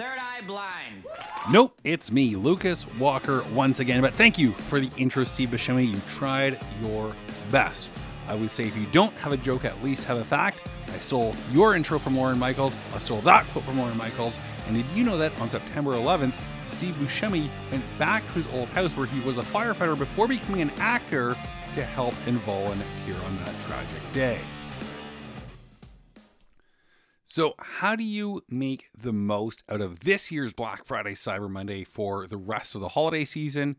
Third Eye Blind. Nope, it's me, Lucas Walker, once again. But thank you for the intro, Steve Buscemi. You tried your best. I would say if you don't have a joke, at least have a fact. I stole your intro from Lorne Michaels. I stole that quote from Lorne Michaels. And did you know that on September 11th, Steve Buscemi went back to his old house where he was a firefighter before becoming an actor to help and volunteer on that tragic day? So, how do you make the most out of this year's Black Friday Cyber Monday for the rest of the holiday season,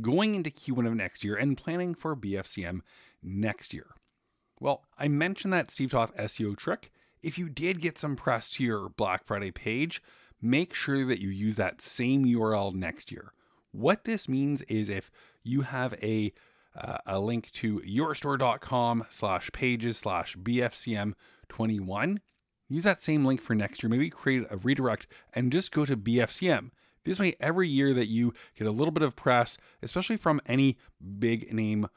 going into Q1 of next year, and planning for BFCM next year? Well, I mentioned that Steve Toth SEO trick. If you did get some press to your Black Friday page, make sure that you use that same URL next year. What this means is if you have a uh, a link to yourstore.com slash pages slash BFCM 21 Use that same link for next year. Maybe create a redirect and just go to BFCM. This way, every year that you get a little bit of press, especially from any big name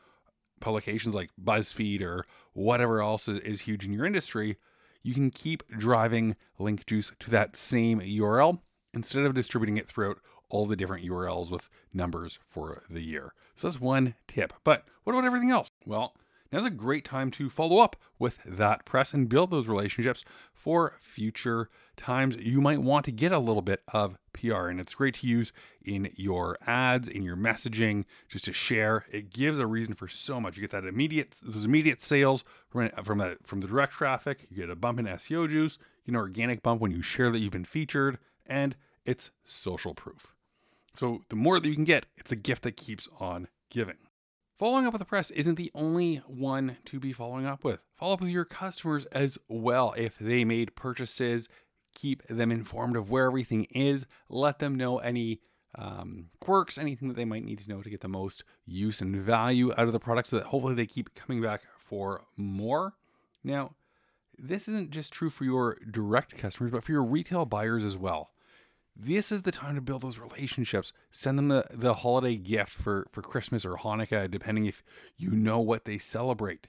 publications like BuzzFeed or whatever else is huge in your industry, you can keep driving link juice to that same URL instead of distributing it throughout all the different URLs with numbers for the year. So that's one tip. But what about everything else? Well, Now's a great time to follow up with that press and build those relationships for future times you might want to get a little bit of PR. And it's great to use in your ads, in your messaging, just to share. It gives a reason for so much. You get that immediate, those immediate sales from from the from the direct traffic. You get a bump in SEO juice. You get an organic bump when you share that you've been featured, and it's social proof. So the more that you can get, it's a gift that keeps on giving. Following up with the press isn't the only one to be following up with. Follow up with your customers as well. If they made purchases, keep them informed of where everything is. Let them know any um, quirks, anything that they might need to know to get the most use and value out of the product so that hopefully they keep coming back for more. Now, this isn't just true for your direct customers, but for your retail buyers as well this is the time to build those relationships. Send them the, the holiday gift for, for Christmas or Hanukkah, depending if you know what they celebrate.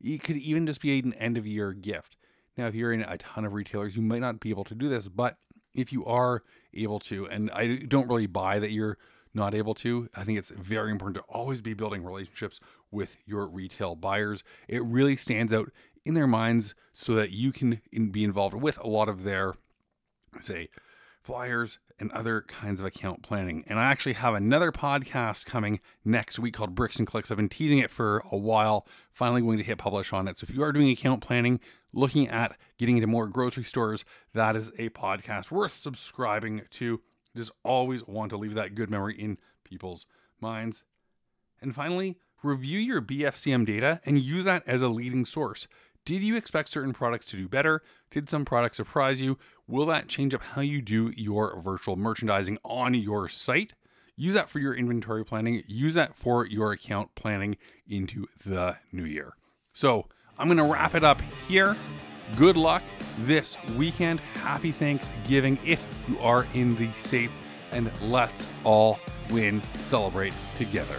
It could even just be an end of year gift. Now, if you're in a ton of retailers, you might not be able to do this, but if you are able to, and I don't really buy that you're not able to, I think it's very important to always be building relationships with your retail buyers. It really stands out in their minds so that you can be involved with a lot of their, say, flyers, and other kinds of account planning. And I actually have another podcast coming next week called Bricks and Clicks. I've been teasing it for a while, finally going to hit publish on it. So if you are doing account planning, looking at getting into more grocery stores, that is a podcast worth subscribing to. Just always want to leave that good memory in people's minds. And finally, review your BFCM data and use that as a leading source. Did you expect certain products to do better? Did some products surprise you? Will that change up how you do your virtual merchandising on your site? Use that for your inventory planning, use that for your account planning into the new year. So, I'm going to wrap it up here. Good luck this weekend. Happy Thanksgiving if you are in the States, and let's all win, celebrate together.